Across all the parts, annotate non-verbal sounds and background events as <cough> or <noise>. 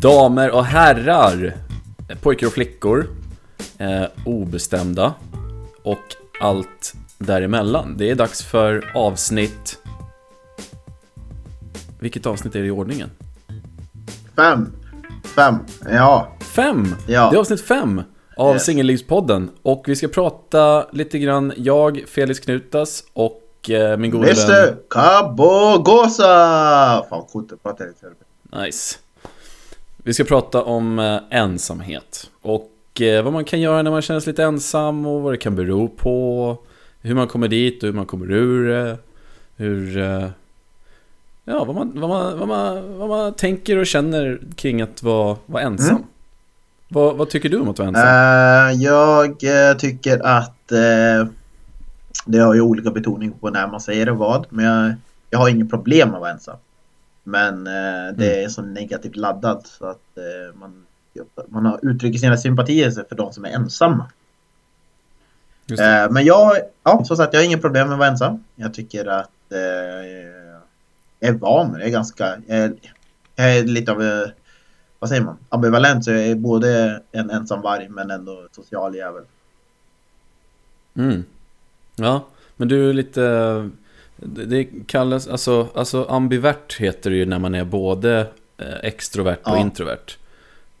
Damer och herrar, pojkar och flickor, eh, obestämda och allt däremellan. Det är dags för avsnitt... Vilket avsnitt är det i ordningen? Fem. Fem. Ja. Fem! Ja. Det är avsnitt fem av Yes. Singellivspodden. Och vi ska prata lite grann, jag, Felix Knutas och eh, min gode vän... Mr Kabogosa! Fan coolt att prata lite. Nice. Vi ska prata om eh, ensamhet och eh, vad man kan göra när man känner sig lite ensam och vad det kan bero på. Hur man kommer dit och hur man kommer ur det. Hur... Eh, ja, vad man, vad, man, vad, man, vad man tänker och känner kring att vara, vara ensam. Mm. Vad, vad tycker du om att vara ensam? Jag tycker att det har ju olika betoning på när man säger det vad. Men jag, jag har inget problem med att vara ensam. Men eh, det är så negativt laddat så att eh, man, man har uttrycker sina sympatier för de som är ensamma. Eh, men jag, ja, som sagt, jag har inget problem med att vara ensam. Jag tycker att eh, jag är van med det. Jag är ganska, jag är, jag är lite av, eh, vad säger man, ambivalent. Så jag är både en ensam varg men ändå social jävel. Mm. Ja, men du är lite... Det kallas, alltså, alltså ambivert heter det ju när man är både eh, extrovert och Ja. introvert.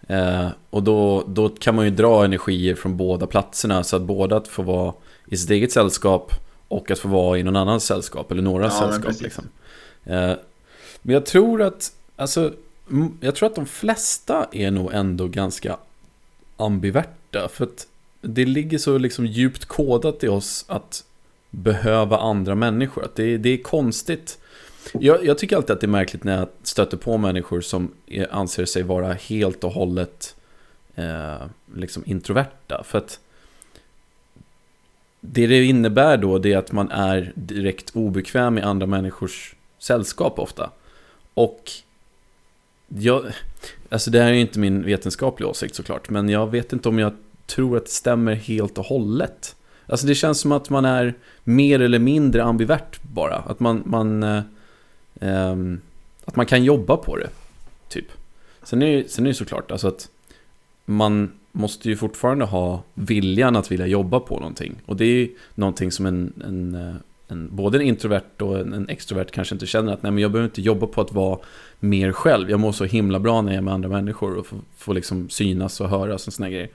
Eh, och då, då kan man ju dra energier från båda platserna. Så att både att få vara i sitt eget sällskap och att få vara i någon annans sällskap eller några Ja, men sällskap. precis. Liksom. Eh, men jag tror att, alltså, jag tror att de flesta är nog ändå ganska ambiverta. För att det ligger så liksom djupt kodat i oss att behöva andra människor. Att det, det är konstigt. Jag, jag tycker alltid att det är märkligt när jag stöter på människor som anser sig vara helt och hållet eh, liksom introverta. För att det det innebär då det är att man är direkt obekväm i andra människors sällskap ofta. Och jag, alltså det här är ju inte min vetenskapliga åsikt såklart, men jag vet inte om jag tror att det stämmer helt och hållet. Alltså det känns som att man är mer eller mindre ambivert bara. Att man, man, eh, ehm, att man kan jobba på det, typ. Sen är det sen är det såklart alltså att man måste ju fortfarande ha viljan att vilja jobba på någonting. Och det är ju någonting som en, en, eh, en både en introvert och en, en extrovert kanske inte känner att nej men jag behöver inte jobba på att vara mer själv. Jag mår så himla bra när jag är med andra människor och får, får liksom synas och höras och såna grejer.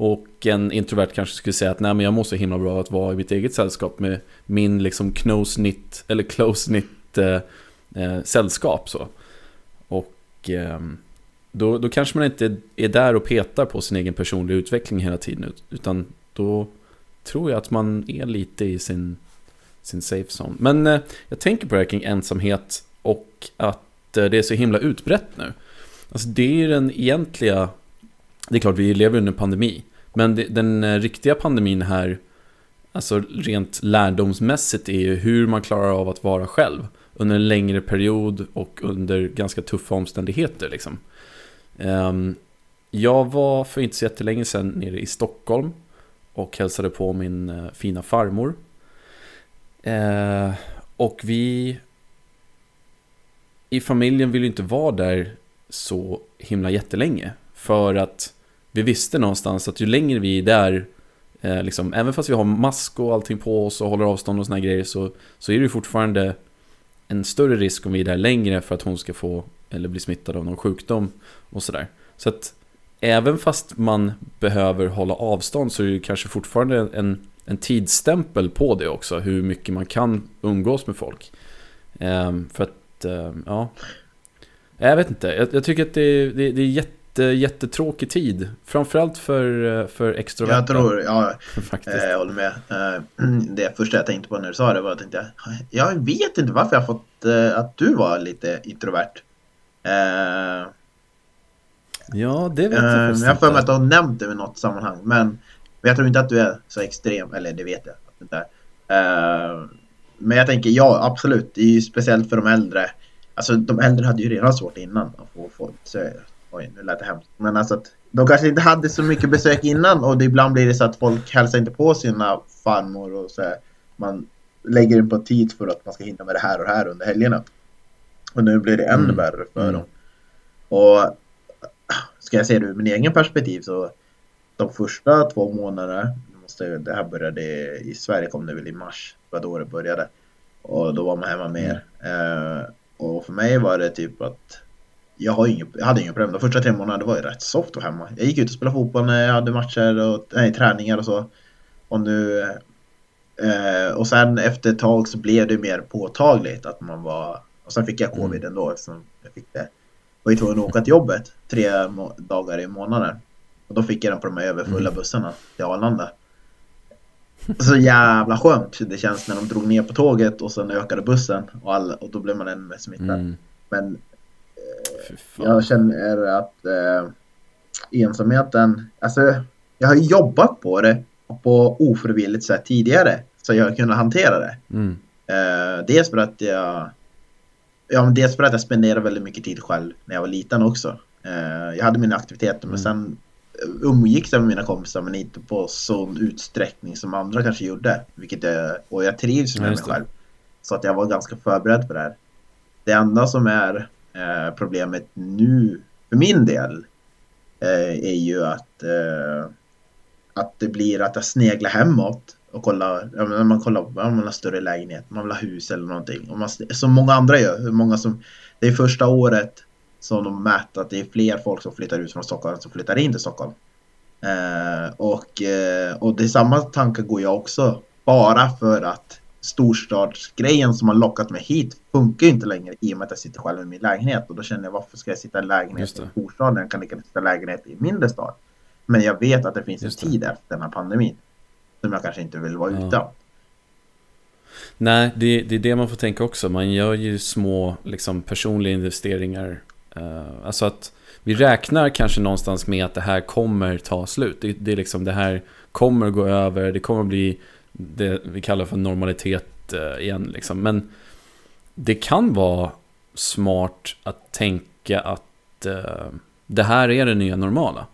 Och en introvert kanske skulle säga att nej men jag mår så himla bra att vara i mitt eget sällskap med min liksom close-knit eller close-knit eh, eh, sällskap så. Och eh, då, då kanske man inte är där och petar på sin egen personliga utveckling hela tiden utan då tror jag att man är lite i sin, sin safe zone. Men eh, jag tänker på det här kring ensamhet och att eh, det är så himla utbrett nu. Alltså det är ju den egentliga, det är klart vi lever under en pandemi, men det, den eh, riktiga pandemin här, alltså rent lärdomsmässigt är ju hur man klarar av att vara själv under en längre period och under ganska tuffa omständigheter liksom. Ehm, jag var för inte så jättelänge sedan nere i Stockholm och hälsade på min eh, fina farmor. Eh, och vi i familjen vill ju inte vara där så himla jättelänge. För att vi visste någonstans att ju längre vi är där, eh, liksom, även fast vi har mask och allting på oss och håller avstånd och såna grejer, så, så är det ju fortfarande en större risk om vi är där längre för att hon ska få eller bli smittad av någon sjukdom och sådär. Så att även fast man behöver hålla avstånd så är det ju kanske fortfarande en, en tidsstämpel på det också, hur mycket man kan umgås med folk. Eh, för att, eh, ja, jag vet inte, jag, jag tycker att det, är- det, det är jätte, jättetråkig tid. Framförallt för, eh, för extroverta. Jag tror, ja, <laughs> faktiskt. eh, jag håller med. Eh, det första jag tänkte på när du sa det var att jag jag vet inte varför jag fått att du var lite introvert. Ja, det vet jag faktiskt jag har för mig att du har nämnt det i något sammanhang. Men, men jag tror inte att du är så extrem. Eller det vet jag inte men jag tänker ja, absolut. Det är ju speciellt för de äldre. Alltså de äldre hade ju redan svårt innan att få folk. Så, oj, nu lät det hemskt. Men alltså att de kanske inte hade så mycket besök innan. Och det, ibland blir det så att folk hälsar inte på sina farmor. Och så här, man lägger in på tid för att man ska hinna med det här och det här under helgerna. Och nu blir det ännu Mm. värre för Mm. dem. Och ska jag se det ur min egen perspektiv så de första två månaderna, måste, det här började i Sverige kom det väl i mars, det var då det började. Och då var man hemma mer. Mm. Eh, och för mig var det typ att jag, har inget, jag hade inga problem. De första tre månaderna var ju rätt soft att hemma. Jag gick ut och spelade fotboll när jag hade matcher och nej, träningar och så. Och nu eh, och sen efter ett tag så blev det mer påtagligt att man var och sen fick jag covid mm. ändå eftersom jag fick det. Var ju tvungen att åka till jobbet tre dagar i månaden. Och då fick jag den på de här överfulla mm. bussarna till Arlanda. Så jävla skönt det känns när de drog ner på tåget och sen ökade bussen och, alla, och då blev man ännu mer smittad. Mm. Men jag känner att eh, ensamheten, alltså jag har jobbat på det på ofrivilligt sätt tidigare så jag kunnat hantera det. Mm. Eh, dels för att jag Ja, men dels för att jag spenderade väldigt mycket tid själv när jag var liten också. Eh, jag hade mina aktiviteter mm. men sen umgicks jag med mina kompisar men inte på sån utsträckning som andra kanske gjorde. Vilket jag, och jag trivs med mig själv. Så att jag var ganska förberedd på det här. Det enda som är eh, problemet nu för min del eh, är ju att, eh, att det blir att jag sneglar hemåt och kollar, ja, man kollar om man har större lägenhet, man vill ha hus eller någonting. Och man, som många andra gör, hur många som, det är första året som de mäter att det är fler folk som flyttar ut från Stockholm än som flyttar in till Stockholm. Eh, och, eh, och det är samma tankar går jag också. Bara för att storstadsgrejen som har lockat mig hit funkar inte längre i och med att jag sitter själv i min lägenhet. Och då känner jag varför ska jag sitta i lägenhet i storstaden? Jag kan lika gärna sitta i lägenhet i mindre stad. Men jag vet att det finns Just en tid efter den här pandemin. Som jag kanske inte vill vara ja. utan. Nej, det, det är det man får tänka också. Man gör ju små liksom, personliga investeringar. Uh, alltså att vi räknar kanske någonstans med att det här kommer ta slut. Det, det, är liksom, det här kommer gå över, det kommer bli det vi kallar för normalitet eh, igen. Liksom. Men det kan vara smart att tänka att eh, det här är det nya normala.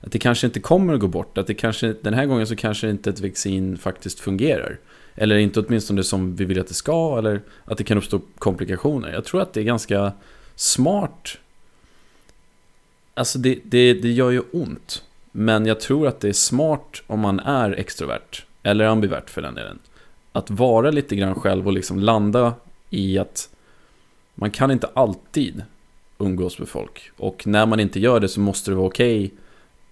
Att det kanske inte kommer att gå bort. Att det kanske, den här gången så kanske inte ett vaccin faktiskt fungerar. Eller inte åtminstone som vi vill att det ska. Eller att det kan uppstå komplikationer. Jag tror att det är ganska smart. Alltså det, det, det gör ju ont. Men jag tror att det är smart om man är extrovert. Eller ambivert för den delen. Att vara lite grann själv och liksom landa i att man kan inte alltid umgås med folk. Och när man inte gör det så måste det vara okej okay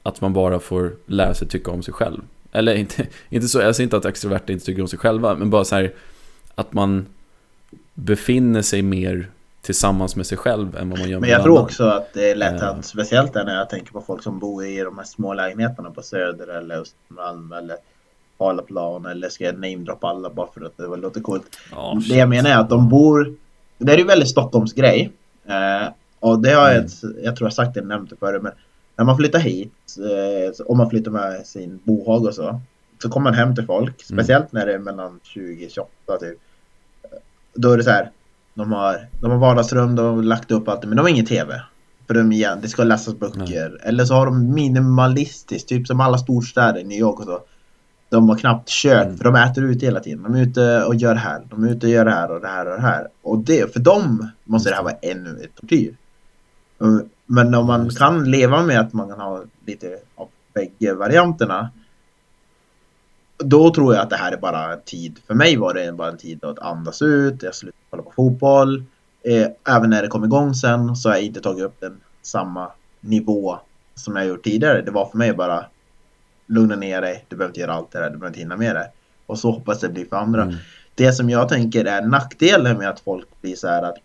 att man bara får lära sig tycka om sig själv. Eller inte, inte så, jag säger inte att extroverta inte tycker om sig själva, men bara så här att man befinner sig mer tillsammans med sig själv än vad man gör med Men jag tror annan. också att det är lätt att, uh, speciellt när jag tänker på folk som bor i de här små lägenheterna på Söder eller Östermalm eller Halaplan eller ska jag namedroppa alla bara för att det låter coolt. Oh, det jag menar är att de bor, det är ju väldigt Stockholmsgrej. Uh, och det har jag, mm. jag tror jag sagt det, nämnt det förut, men när man flyttar hit, eh, om man flyttar med sin bohag och så, så kommer man hem till folk, mm. speciellt när det är mellan 20 och 28 typ. Då är det så här, de har, de har vardagsrum, de har lagt upp allt, men de har ingen tv. För de, igen, det ska läsas böcker. Mm. Eller så har de minimalistiskt, typ som alla storstäder, New York och så. De har knappt kök, mm. för de äter ute hela tiden. De är ute och gör det här, de är ute och gör det här och det här och det här. Och det, för dem måste det här vara ännu ett tortyr. Men om man kan leva med att man kan ha lite av bägge varianterna då tror jag att det här är bara en tid. För mig var det bara en tid att andas ut, jag slutade kolla på fotboll. Eh, även när det kom igång sen så har jag inte tagit upp den samma nivå som jag gjort tidigare. Det var för mig bara lugna ner dig, du behöver inte göra allt det där, du behöver inte hinna med det. Och så hoppas det blir för andra. Mm. Det som jag tänker är nackdelen med att folk blir så här att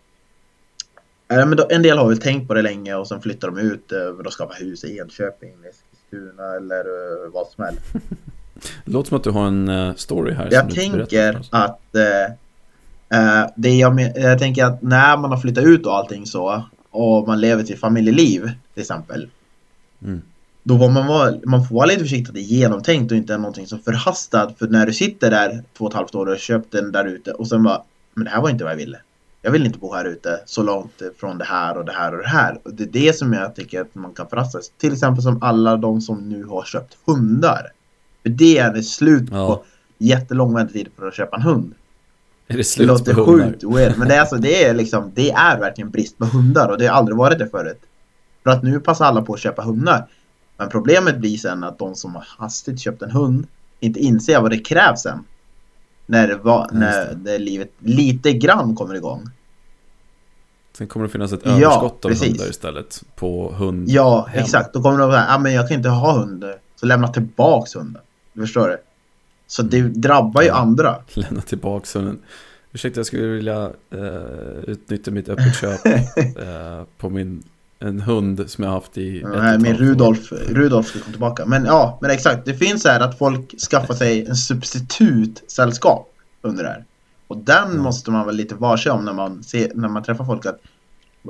Nej, men då, en del har väl tänkt på det länge och sen flyttar de ut eh, och de skapar hus i Enköping, Eskilstuna eller uh, vad som helst. <laughs> Låter som att du har en uh, story här. Jag tänker att det jag, jag tänker att när man har flyttat ut och allting så och man lever till familjeliv till exempel. Mm. Då får man, vara, man får vara lite försiktig att det är genomtänkt och inte någonting som förhastat. För när du sitter där två och ett halvt år och köpt den där ute och sen bara, men det här var inte vad jag ville jag vill inte bo här ute så långt från det här och det här och det här. Och det är det som jag tycker att man kan förhastas. Till exempel som alla de som nu har köpt hundar. För det är det slut ja. på jättelång väntetid för att köpa en hund. Är det slut det låter på sjukt weird, men det är, alltså, det är liksom, det är verkligen brist på hundar och det har aldrig varit det förut. För att nu passar alla på att köpa hundar. Men problemet blir sen att de som har hastigt köpt en hund inte inser vad det krävs sen. När, det var, när det livet lite grann kommer igång. Sen kommer det finnas ett överskott ja, av hundar istället på hund. Ja, hem. exakt. Då kommer de säga, ah, men jag kan inte ha hund. Så lämna tillbaks hunden. Du förstår det? Så det drabbar ju ja. andra. <laughs> Lämna tillbaks hunden. Ursäkta, jag skulle vilja uh, utnyttja mitt öppet köp uh, <laughs> på min en hund som jag haft i ja, Min Rudolf, Rudolf ska komma tillbaka. Men ja, men exakt. Det finns så här att folk skaffar sig en substitutsällskap under det här. Och den mm. måste man väl lite varse om när man, ser, när man träffar folk. att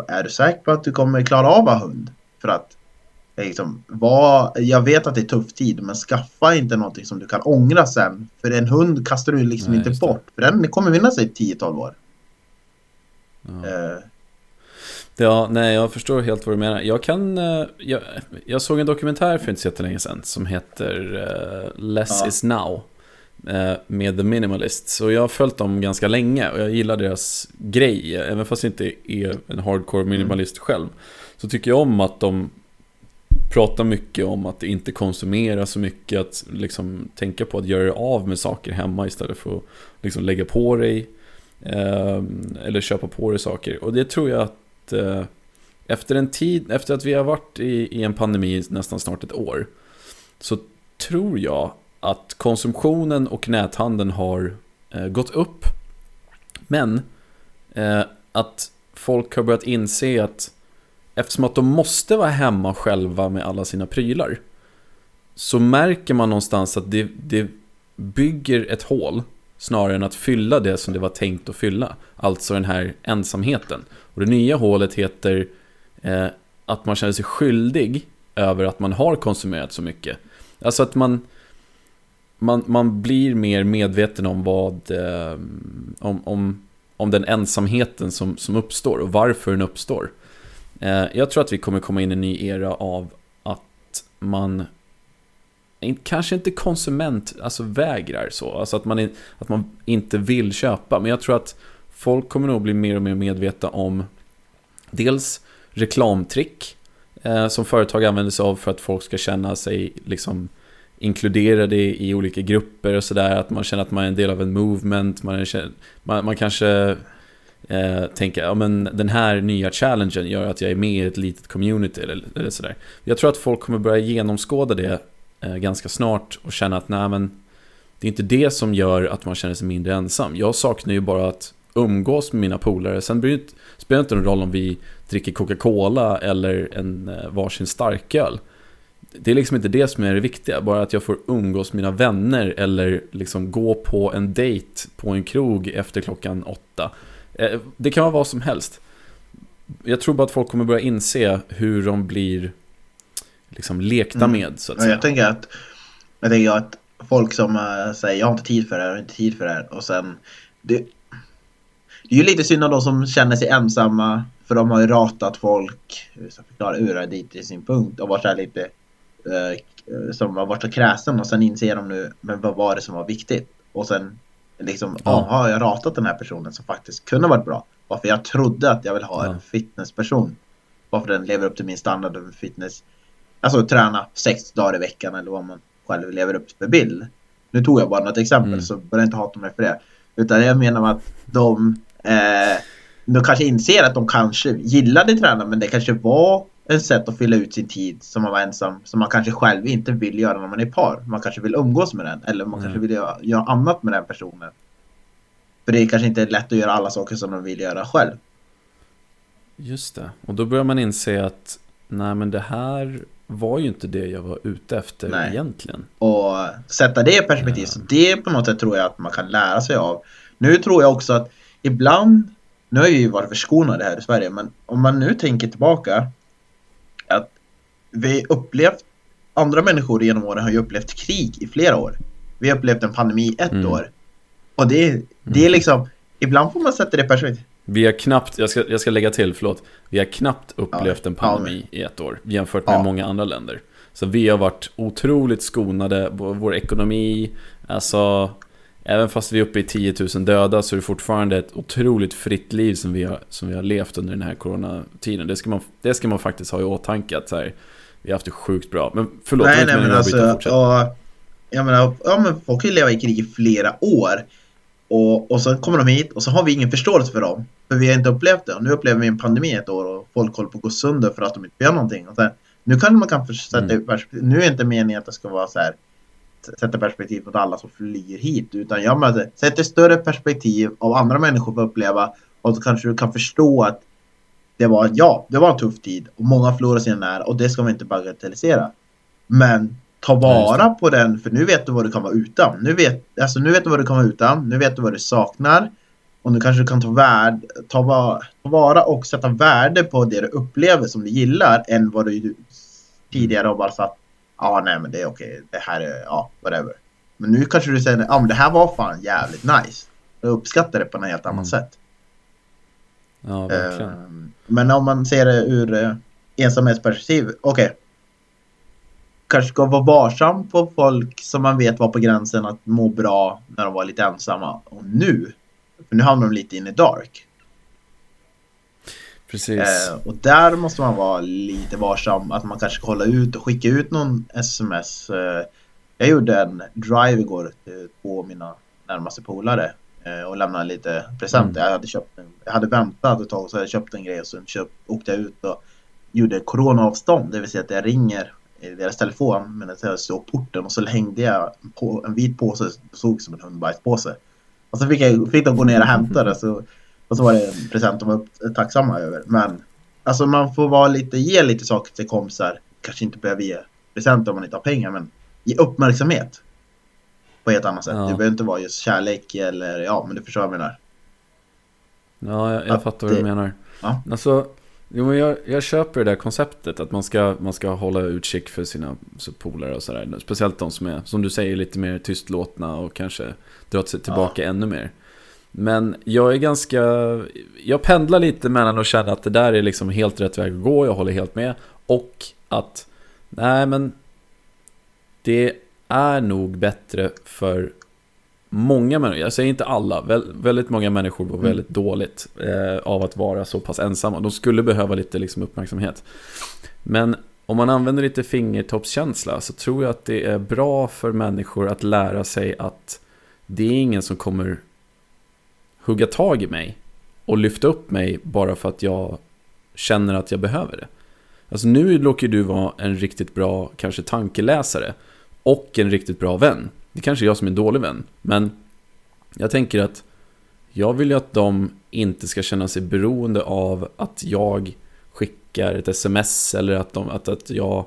Är du säker på att du kommer klara av att ha hund? För att liksom, var, jag vet att det är tuff tid, men skaffa inte någonting som du kan ångra sen. För en hund kastar du liksom Nej, inte bort. För den kommer vinna sig 10-12 år. Ja. Uh, Ja, nej, jag förstår helt vad du menar. Jag kan... Eh, jag, jag såg en dokumentär för inte så jättelänge sedan som heter uh, Less ja. is now. Uh, med The Minimalists. Och jag har följt dem ganska länge och jag gillar deras grej. Även fast jag inte är en hardcore minimalist mm. själv. Så tycker jag om att de pratar mycket om att inte konsumera så mycket. Att liksom tänka på att göra av med saker hemma istället för att liksom lägga på dig. Uh, eller köpa på dig saker. Och det tror jag att eh, efter en tid, efter att vi har varit i, i en pandemi nästan snart ett år, så tror jag att konsumtionen och näthandeln har eh, gått upp. Men eh, att folk har börjat inse att eftersom att de måste vara hemma själva med alla sina prylar så märker man någonstans att det, det bygger ett hål snarare än att fylla det som det var tänkt att fylla. Alltså den här ensamheten. Och det nya hålet heter eh, att man känner sig skyldig över att man har konsumerat så mycket. Alltså att man, man, man blir mer medveten om vad eh, om, om, om den ensamheten som, som uppstår och varför den uppstår. Eh, jag tror att vi kommer komma in i en ny era av att man kanske inte konsument, alltså vägrar så, alltså att man, att man inte vill köpa, men jag tror att folk kommer nog bli mer och mer medvetna om dels reklamtrick eh, som företag använder sig av för att folk ska känna sig liksom inkluderade i olika grupper och sådär. Att man känner att man är en del av en movement. Man, är, man, man kanske eh, tänker ja men den här nya challengen gör att jag är med i ett litet community eller, eller sådär. Jag tror att folk kommer börja genomskåda det eh, ganska snart och känna att nej men det är inte det som gör att man känner sig mindre ensam. Jag saknar ju bara att umgås med mina polare. Sen det, spelar det inte någon roll om vi dricker Coca-Cola eller en eh, varsin starköl. Det är liksom inte det som är det viktiga, bara att jag får umgås med mina vänner eller liksom gå på en dejt på en krog efter klockan åtta. Eh, det kan vara vad som helst. Jag tror bara att folk kommer börja inse hur de blir liksom lekta mm. med så att säga. Jag tänker att, jag tänker att folk som uh, säger jag har inte tid för det här, jag har inte tid för det här och sen det, det är ju lite synd om de som känner sig ensamma för de har ju ratat folk, hur ska förklara, ur dit i sin punkt och varit så lite uh, som har varit så kräsen och sen inser de nu, men vad var det som var viktigt? Och sen liksom, ja. har jag ratat den här personen som faktiskt kunde varit bra? Varför jag trodde att jag vill ha ja. en fitnessperson. Varför den lever upp till min standard över fitness Alltså träna sex dagar i veckan eller vad man själv lever upp för bild. Nu tog jag bara något exempel mm. så börja inte hata mig för det. Utan jag menar att de, eh, de kanske inser att de kanske gillade träna men det kanske var ett sätt att fylla ut sin tid som man var ensam. Som man kanske själv inte vill göra när man är par. Man kanske vill umgås med den eller man mm. kanske vill göra, göra annat med den personen. För det är kanske inte lätt att göra alla saker som de vill göra själv. Just det, och då börjar man inse att nej men det här var ju inte det jag var ute efter Nej. egentligen. Och sätta det i perspektiv, så det på något sätt tror jag att man kan lära sig av. Nu tror jag också att ibland, nu har jag ju varit förskonade här i Sverige, men om man nu tänker tillbaka att vi upplevt, andra människor genom åren har ju upplevt krig i flera år. Vi har upplevt en pandemi i ett mm. år. Och det, det är mm. liksom, ibland får man sätta det i perspektiv. Vi har knappt, jag ska, jag ska lägga till, förlåt. Vi har knappt upplevt en pandemi ja, i ett år jämfört med ja. många andra länder. Så vi har varit otroligt skonade, vår ekonomi, alltså även fast vi är uppe i 10 000 döda så är det fortfarande ett otroligt fritt liv som vi har, som vi har levt under den här coronatiden. Det ska man, det ska man faktiskt ha i åtanke att så här, vi har haft det sjukt bra. Men förlåt, nej, nej, men alltså, och, jag menar, ja, men folk kan ju leva i krig i flera år. Och, och så kommer de hit och så har vi ingen förståelse för dem. För vi har inte upplevt det. Och nu upplever vi en pandemi ett år och folk håller på att gå sönder för att de inte gör någonting. Och sen, nu kan man kanske sätta mm. Nu är det inte meningen att det ska vara så här sätta perspektiv på alla som flyr hit. Utan jag menar, sätt ett större perspektiv av andra människor får uppleva. Och så kanske du kan förstå att det var, ja, det var en tuff tid. Och många förlorade sina nära och det ska vi inte bagatellisera. Men ta vara på den, för nu vet du vad du kan vara utan. Nu vet, alltså, nu vet du vad du kan vara utan, nu vet du vad du saknar. Och nu kanske du kan ta, värd, ta, va, ta vara och sätta värde på det du upplever som du gillar än vad du tidigare har bara sagt ja ah, nej men det är okej, det här är, ja whatever. Men nu kanske du säger, ja ah, men det här var fan jävligt nice. Jag uppskattar det på ett helt annat mm. sätt. Ja, verkligen. Uh, men om man ser det ur uh, ensamhetsperspektiv, okej. Okay kanske ska vara varsam på folk som man vet var på gränsen att må bra när de var lite ensamma. Och nu, för nu hamnar de lite in i dark. Precis. Eh, och där måste man vara lite varsam. Att man kanske hålla ut och skicka ut någon sms. Eh, jag gjorde en drive igår två av mina närmaste polare. Eh, och lämnade lite presenter. Mm. Jag, hade köpt jag hade väntat ett tag och så hade jag köpt en grej och sen köpt, åkte jag ut och gjorde coronaavstånd. Det vill säga att jag ringer i deras telefon medan jag såg porten och så hängde jag på en vit påse det såg som en hundbajspåse. Och så fick, jag, fick de gå ner och hämta det så, och så var det en present de var tacksamma över. Men alltså man får vara lite, ge lite saker till kompisar. Kanske inte behöver ge presenter om man inte har pengar men ge uppmärksamhet. På ett annat sätt. Ja. Det behöver inte vara just kärlek eller ja men du förstår vad jag menar. Ja, jag, jag fattar vad du menar. Ja. Alltså, Jo, men jag, jag köper det där konceptet att man ska, man ska hålla utkik för sina polare och sådär. Speciellt de som är, som du säger, lite mer tystlåtna och kanske drar sig tillbaka ja. ännu mer. Men jag är ganska, jag pendlar lite mellan att känna att det där är liksom helt rätt väg att gå, jag håller helt med. Och att, nej men, det är nog bättre för många människor, jag säger inte alla, väldigt många människor mår mm. väldigt dåligt eh, av att vara så pass ensamma. De skulle behöva lite liksom, uppmärksamhet. Men om man använder lite fingertoppskänsla så tror jag att det är bra för människor att lära sig att det är ingen som kommer hugga tag i mig och lyfta upp mig bara för att jag känner att jag behöver det. Alltså nu råkar du vara en riktigt bra, kanske tankeläsare och en riktigt bra vän. Det kanske är jag som är en dålig vän. Men jag tänker att jag vill ju att de inte ska känna sig beroende av att jag skickar ett sms eller att, de, att, att jag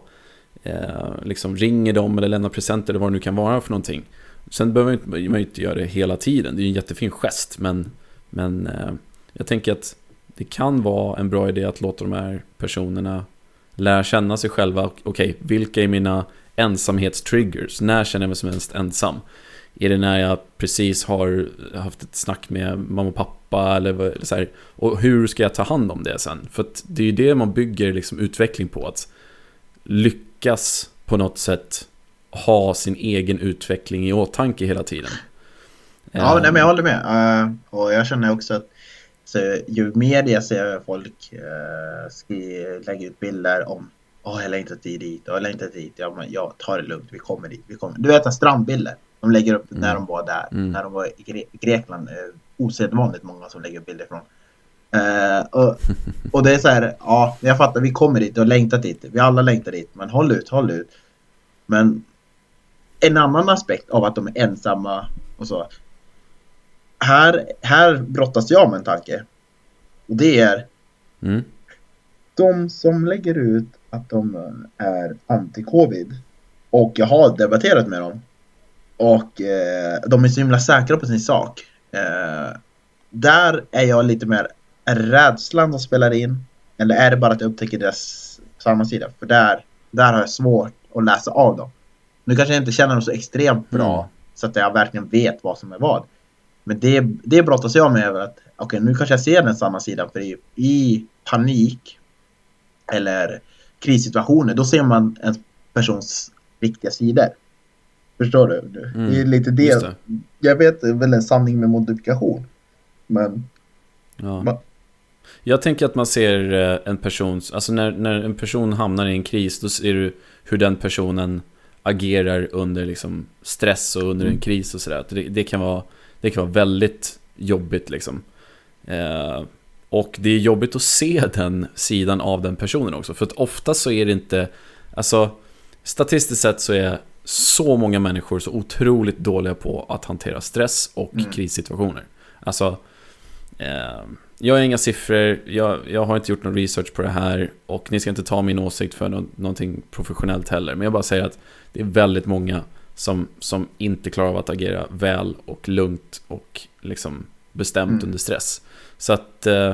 eh, liksom ringer dem eller lämnar presenter eller vad det nu kan vara för någonting. Sen behöver man inte, inte göra det hela tiden, det är ju en jättefin gest men, men eh, jag tänker att det kan vara en bra idé att låta de här personerna lära känna sig själva. Okej, okay, vilka är mina ensamhetstriggers. När känner jag mig som mest ensam? Är det när jag precis har haft ett snack med mamma och pappa? Eller så här, och hur ska jag ta hand om det sen? För att det är ju det man bygger liksom utveckling på. Att lyckas på något sätt ha sin egen utveckling i åtanke hela tiden. Ja, nej, men jag håller med. Uh, och jag känner också att så, ju mer jag ser folk uh, lägga ut bilder om Åh, jag längtar dit, jag längtar dit. Ja, men jag tar det lugnt, vi kommer dit. Vi kommer. Du vet, strandbilder. De lägger upp mm. när de var där. Mm. När de var i Gre Grekland. Eh, osedvanligt många som lägger upp bilder från. Uh, och, och det är så här, ja, jag fattar, vi kommer dit och längtar dit. Vi alla längtar dit, men håll ut, håll ut. Men en annan aspekt av att de är ensamma och så. Här, här brottas jag med en tanke. Och det är mm. de som lägger ut att de är anti-covid. Och jag har debatterat med dem. Och eh, de är så himla säkra på sin sak. Eh, där är jag lite mer, är rädslan som spelar in? Eller är det bara att jag upptäcker deras samma sida? För där, där har jag svårt att läsa av dem. Nu kanske jag inte känner dem så extremt bra mm. så att jag verkligen vet vad som är vad. Men det, det brottas jag med över att okej, okay, nu kanske jag ser den samma sidan för i, i panik eller krissituationer, då ser man en persons riktiga sidor. Förstår du? Mm, det är lite det, det. jag vet det är väl en sanning med modifikation. Men... Ja. Va? Jag tänker att man ser eh, en person, alltså när, när en person hamnar i en kris, då ser du hur den personen agerar under liksom stress och under en Mm. kris och sådär. Det, det, kan vara, det kan vara väldigt jobbigt liksom. Eh, och det är jobbigt att se den sidan av den personen också. För att ofta så är det inte, alltså statistiskt sett så är så många människor så otroligt dåliga på att hantera stress och Mm. krissituationer. Alltså, eh, jag har inga siffror, jag, jag har inte gjort någon research på det här och ni ska inte ta min åsikt för nå- någonting professionellt heller. Men jag bara säger att det är väldigt många som, som inte klarar av att agera väl och lugnt och liksom bestämt Mm. under stress. Så att eh,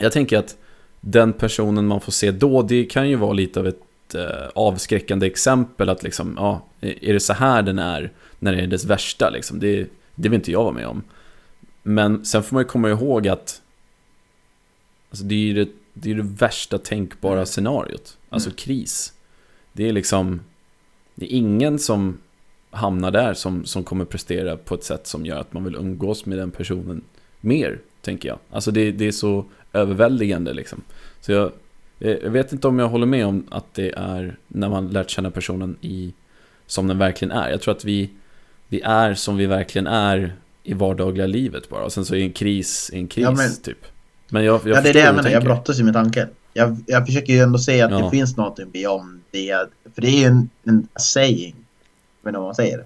jag tänker att den personen man får se då, det kan ju vara lite av ett eh, avskräckande exempel att liksom, ja, är det så här den är när det är dess värsta liksom? Det, det vill inte jag vara med om. Men sen får man ju komma ihåg att alltså det är ju det, det, är det värsta tänkbara Mm. scenariot. Alltså Mm. kris. Det är liksom, det är ingen som hamnar där som, som kommer prestera på ett sätt som gör att man vill umgås med den personen mer, tänker jag. Alltså det, det är så överväldigande liksom. Så jag, jag vet inte om jag håller med om att det är när man lärt känna personen i som den verkligen är. Jag tror att vi, vi är som vi verkligen är i vardagliga livet bara. Och sen så är en kris en kris, Ja, men- typ. Men jag, jag ja, det är det jag menar. Jag brottas ju med tanken. Jag, jag försöker ju ändå säga att Ja. det finns någonting beyond det. För det är ju en, en saying. Jag vet inte vad man säger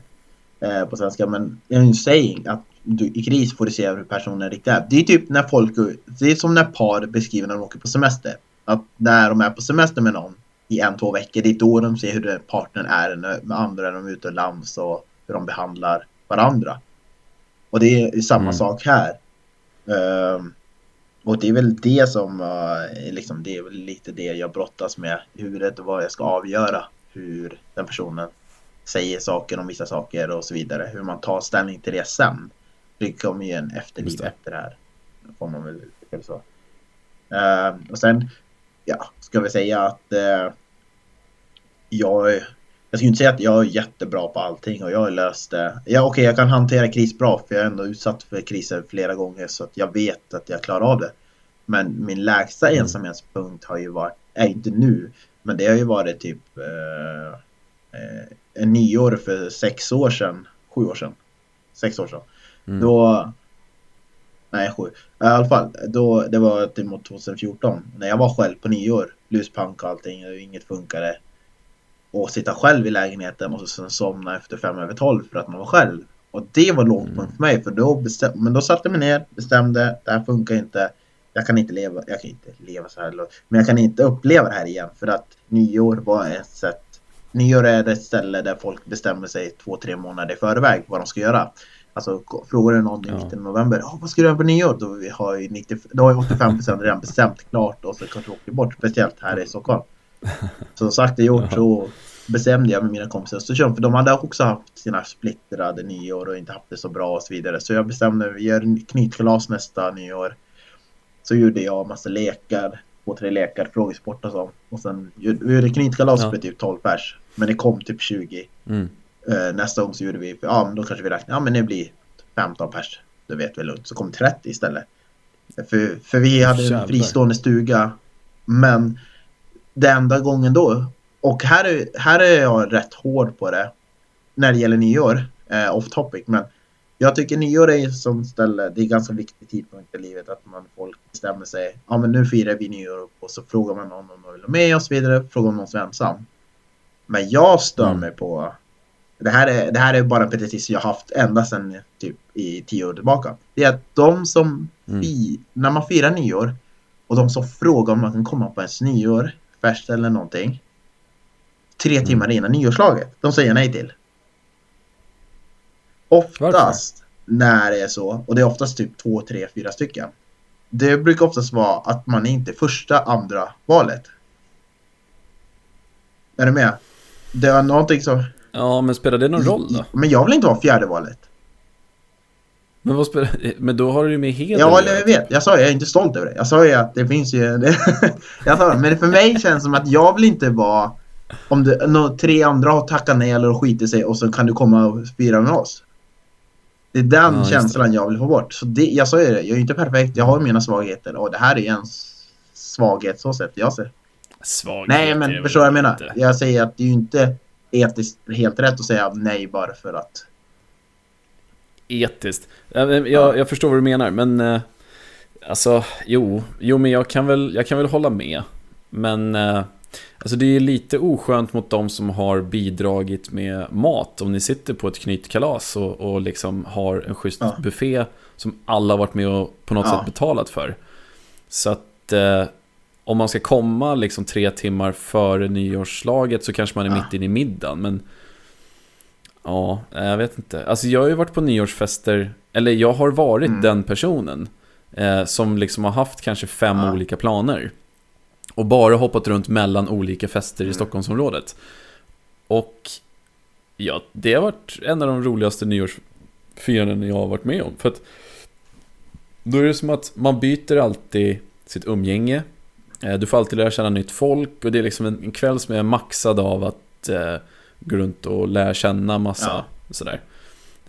eh, på svenska. Men det är en saying att du, i kris får du se hur personen riktigt är. Det är typ när folk, det är som när par beskriver när de åker på semester. Att när de är på semester med någon i en, två veckor, det är då de ser hur partnern är med andra när de är ute och hur de behandlar varandra. Och det är samma Mm. sak här. Ehm, och det är väl det som, eh, liksom, det är väl lite det jag brottas med i huvudet och vad jag ska avgöra. Hur den personen säger saker om vissa saker och så vidare. Hur man tar ställning till det sen. Det kommer ju en efterliv det. efter det här. Får man väl det så. Ehm, och sen, ja, ska vi säga att eh, jag, jag ska inte säga att jag är jättebra på allting och jag har löst det. Ja, okej, jag kan hantera kris bra för jag är ändå utsatt för kriser flera gånger så att jag vet att jag klarar av det. Men min lägsta Mm. ensamhetspunkt har ju varit, är inte nu, men det har ju varit typ eh, eh, nyår för sex år sedan, sju år sedan, sex år sedan. Mm. Då, nej sju, i alla fall, då, det var typ mot 2014 när jag var själv på nyår, luspank och allting, och inget funkade. Och sitta själv i lägenheten och sen somna efter fem över tolv för att man var själv. Och det var lågpunkt Mm. för mig för då bestäm, men då satte jag mig ner, bestämde, det här funkar inte. Jag kan inte leva, jag kan inte leva så här, men jag kan inte uppleva det här igen för att nyår var ett sätt. Nyår är ett ställe där folk bestämmer sig två, tre månader i förväg vad de ska göra. Alltså frågar du någon i Ja. mitten av november, oh, vad ska du göra på nyår? Då har ju 90, då har ju 85% redan bestämt klart och så kanske åker bort, speciellt här i Stockholm. Så sagt gjort Jaha. så bestämde jag med mina kompisar i Östersund för de hade också haft sina splittrade nyår och inte haft det så bra och så vidare. Så jag bestämde, vi gör knytkalas nästa nyår. Så gjorde jag massa lekar, två, tre lekar, frågesport och så. Och sen vi gjorde knytkalas Ja. för typ 12 pers. Men det kom typ 20. Mm. Eh, nästa gång så gjorde vi, ja men då kanske vi räknar, ja men det blir 15 pers. Då vet vi lugnt. Så kom 30 istället. För, för vi hade en fristående stuga. Men det enda gången då, och här är, här är jag rätt hård på det. När det gäller nyår, eh, off topic. Men jag tycker nyår är sånt ställe, det är ganska viktig tidpunkt i livet att man folk bestämmer sig. Ja men nu firar vi nyår och så frågar man någon om de vill med och så vidare. Frågar om någon som är ensam. Men jag stör Mm. mig på det här, är, det här är bara en petition jag haft ända sedan typ i tio år tillbaka. Det är att de som, Mm. fi, när man firar nyår och de som frågar om man kan komma på ens nyår, fest eller någonting. Tre Mm. timmar innan nyårslaget. De säger nej till. Oftast när det är så, och det är oftast typ två, tre, fyra stycken. Det brukar oftast vara att man är inte första, andra valet. Är du med? Det är någonting som... Ja, men spelar det någon roll då? Men jag vill inte vara fjärde valet. Men, vad spelar, men då har du ju med heder Ja, eller jag vet. Jag sa ju, jag är inte stolt över det. Jag sa ju att det finns ju... <laughs> jag sa, men för mig känns det som att jag vill inte vara... Om det, nå, tre andra har tackat nej eller skiter sig och så kan du komma och fira med oss. Det är den Ja, känslan jag vill få bort. Så det, jag sa ju det, jag är ju inte perfekt, jag har mina svagheter och det här är en s- svaghet så sett jag ser. Svaghet Nej men förstår vad jag menar? inte. Jag säger att det är ju inte etiskt helt rätt att säga nej bara för att. Etiskt. Jag, jag, förstår vad du menar, men... eh, Alltså, jo. Jo, men jag kan väl, jag kan väl hålla med. Men... eh, Alltså det är lite oskönt mot de som har bidragit med mat. Om ni sitter på ett knytkalas och, och liksom har en schysst Ja. buffé som alla varit med och på något Ja. sätt betalat för. Så att eh, om man ska komma liksom tre timmar före nyårslaget så kanske man är Ja. mitt inne i middagen. Men ja, jag vet inte. Alltså jag har ju varit på nyårsfester, eller jag har varit Mm. den personen. Eh, som liksom har haft kanske fem Ja. olika planer. Och bara hoppat runt mellan olika fester i Mm. Stockholmsområdet. Och ja, det har varit en av de roligaste nyårsfiranden jag har varit med om. För att då är det som att man byter alltid sitt umgänge. Eh, Du får alltid lära känna nytt folk och det är liksom en en kväll som är maxad av att eh, gå runt och lära känna massa Ja. sådär.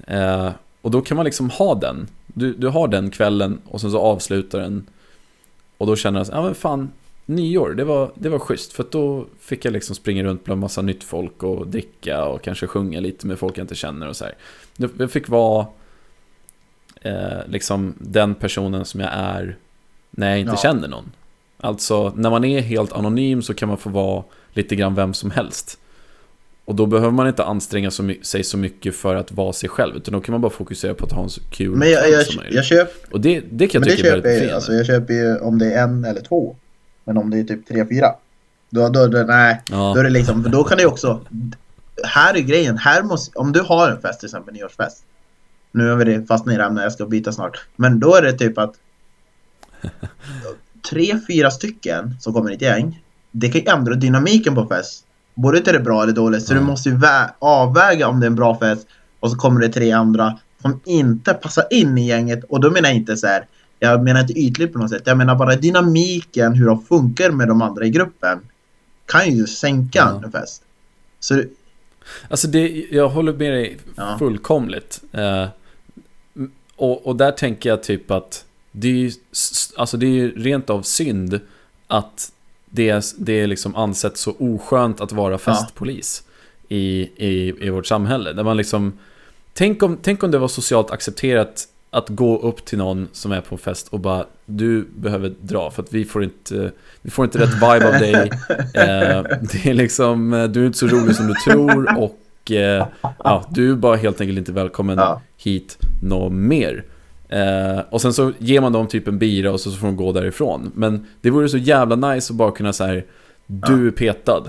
Eh, och då kan man liksom ha den. Du, du har den kvällen och sen så avslutar den. Och då känner jag, ja men fan, nyår, det var, det var schysst. För då fick jag liksom springa runt bland massa nytt folk och dricka och kanske sjunga lite med folk jag inte känner och så här. Jag fick vara eh, liksom den personen som jag är när jag inte Ja. känner någon. Alltså, när man är helt anonym så kan man få vara lite grann vem som helst. Och då behöver man inte anstränga sig så mycket för att vara sig själv, utan då kan man bara fokusera på att ha en så kul Men jag, jag, som jag, köp, Och det, det kan jag tycka är köper väldigt befriande. alltså, jag köper ju om det är en eller två. Men om det är typ tre, fyra. Då, då, då, nej, ja. då är det liksom, för då kan det ju också. Här är grejen, här måste, om du har en fest till exempel nyårsfest. Nu har vi det fastnat i det när jag ska byta snart. Men då är det typ att <laughs> tre, fyra stycken som kommer i ett gäng. Det kan ju ändra dynamiken på fest. Både till det bra eller dåligt. Så Ja. du måste ju vä- avväga om det är en bra fest. Och så kommer det tre andra som inte passar in i gänget. Och då menar jag inte så här. Jag menar inte ytligt på något sätt. Jag menar bara dynamiken, hur de funkar med de andra i gruppen. Kan ju sänka Ja. en fest. Så det- Alltså det, jag håller med dig Ja. fullkomligt. Eh, och, och där tänker jag typ att det är ju alltså det är ju rent av synd att det är, det är liksom ansett så oskönt att vara festpolis i, i, i vårt samhälle. Där man liksom, tänk, om, tänk om det var socialt accepterat att gå upp till någon som är på en fest och bara Du behöver dra för att vi får inte Vi får inte rätt vibe av dig <laughs> eh, Det är liksom eh, Du är inte så rolig som du tror och eh, Ja, du är bara helt enkelt inte välkommen Ja. hit nå mer eh, Och sen så ger man dem typ en bira och så får de gå därifrån Men det vore så jävla nice att bara kunna så här Du är petad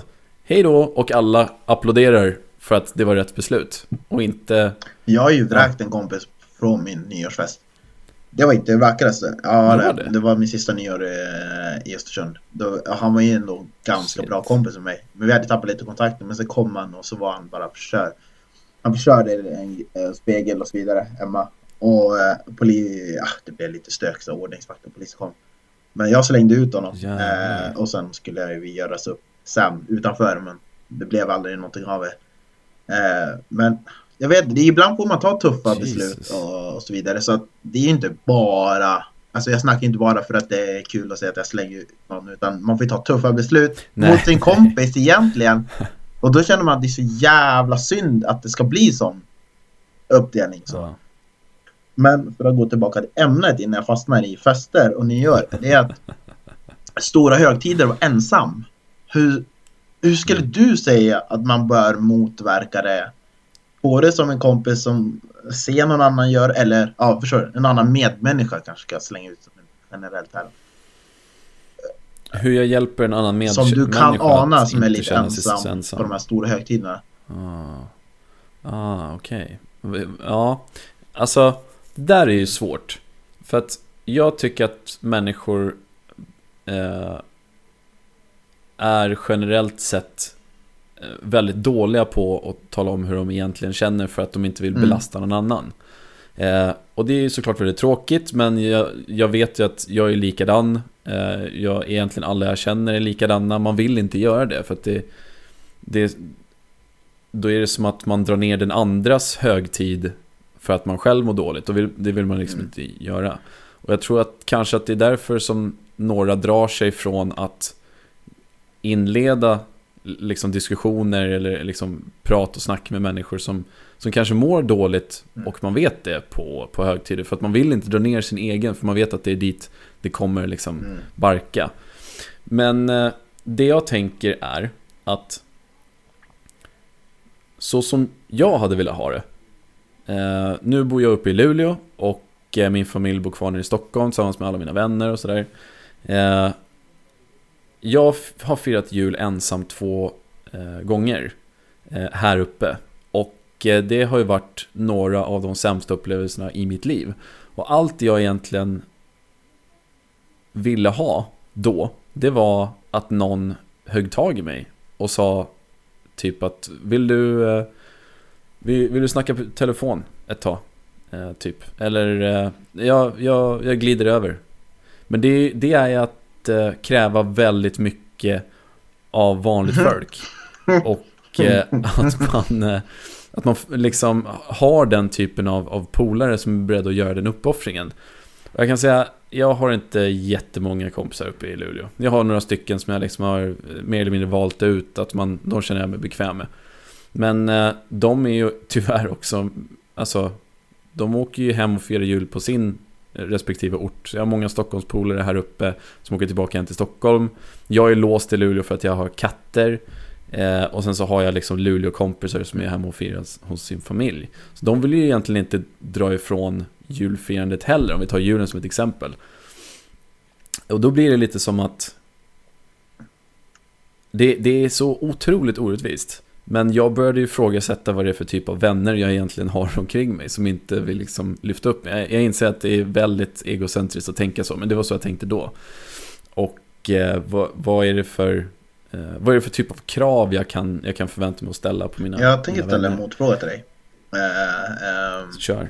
Hej då och alla applåderar för att det var rätt beslut Och inte Jag har ju vräkt en kompis från min nyårsfest. Det var inte det vackraste. Ja, Det var det. det. var min sista nyår eh, i Östersund. Då, han var ju ändå ganska Shit. bra kompis med mig. Men vi hade tappat lite kontakten. Men sen kom han och så var han bara förstörd. Han förstörde en spegel och så vidare hemma. Och eh, poli, ja, det blev lite stök så ordningsvakt och polis kom. Men jag slängde ut honom. Eh, och sen skulle vi göras upp sen utanför. Men det blev aldrig någonting av det. Eh, men jag vet, det är ibland får man ta tuffa Jesus. beslut och, och så vidare. Så att det är ju inte bara, alltså jag snackar inte bara för att det är kul att säga att jag slänger ut någon. Utan man får ta tuffa beslut Nej. mot sin <laughs> kompis egentligen. Och då känner man att det är så jävla synd att det ska bli sån uppdelning. Så. ja. Men för att gå tillbaka till ämnet innan jag fastnar i fester och nyår. Det är att stora högtider och ensam. Hur, hur skulle Mm. du säga att man bör motverka det? Både som en kompis som ser någon annan gör eller ja, förstår en annan medmänniska kanske ska jag slänga ut som generellt här. Hur jag hjälper en annan medmänniska Som du kan ana som är lite ensam, ensam. på de här stora högtiderna. Ah, ah okej. Ja, alltså, det där är ju svårt. För att jag tycker att människor eh, är generellt sett eh, väldigt dåliga på att tala om hur de egentligen känner för att de inte vill Mm. belasta någon annan. Eh, och det är ju såklart väldigt tråkigt, men jag, jag vet ju att jag är likadan. Eh, jag, egentligen alla jag känner är likadana. Man vill inte göra det för att det, det då är det som att man drar ner den andras högtid för att man själv mår dåligt. Och det vill man liksom Mm. inte göra. Och jag tror att kanske att det är därför som några drar sig från att inleda liksom diskussioner eller liksom prat och snack med människor som, som kanske mår dåligt Mm. och man vet det på, på högtider. För att man vill inte dra ner sin egen för man vet att det är dit det kommer liksom Mm. barka. Men eh, det jag tänker är att så som jag hade velat ha det. Eh, nu bor jag uppe i Luleå och eh, min familj bor kvar nere i Stockholm tillsammans med alla mina vänner och sådär. Eh, jag har firat jul ensam två eh, gånger eh, här uppe. Och eh, det har ju varit några av de sämsta upplevelserna i mitt liv. Och allt jag egentligen ville ha då, det var att någon högg tag i mig och sa typ att vill du, eh, vill, du snacka på telefon ett tag? Eh, typ. Eller eh, jag, jag, jag glider över. Men det, det är att eh, kräva väldigt mycket av vanligt folk. Och eh, att man, eh, att man liksom har den typen av, av polare som är beredda att göra den uppoffringen. Och jag kan säga, jag har inte jättemånga kompisar uppe i Luleå. Jag har några stycken som jag liksom har eh, mer eller mindre valt ut, att man, de känner jag mig bekväm med. Men eh, de är ju tyvärr också, alltså, de åker ju hem och firar jul på sin respektive ort. Jag har många Stockholmspolare här uppe som åker tillbaka hem till Stockholm. Jag är låst i Luleå för att jag har katter. Eh, och sen så har jag liksom Luleå-kompisar som är hemma och firar hos sin familj. Så de vill ju egentligen inte dra ifrån julfirandet heller, om vi tar julen som ett exempel. Och då blir det lite som att det, det är så otroligt orättvist. Men jag började ju ifrågasätta vad det är för typ av vänner jag egentligen har omkring mig som inte vill liksom lyfta upp mig. Jag, inser att det är väldigt egocentriskt att tänka så, men det var så jag tänkte då. Och eh, vad, vad är det för eh, vad är det för typ av krav jag kan, jag kan förvänta mig att ställa på mina Jag tänker mina ställa en motfråga till dig. Eh, ehm, Kör.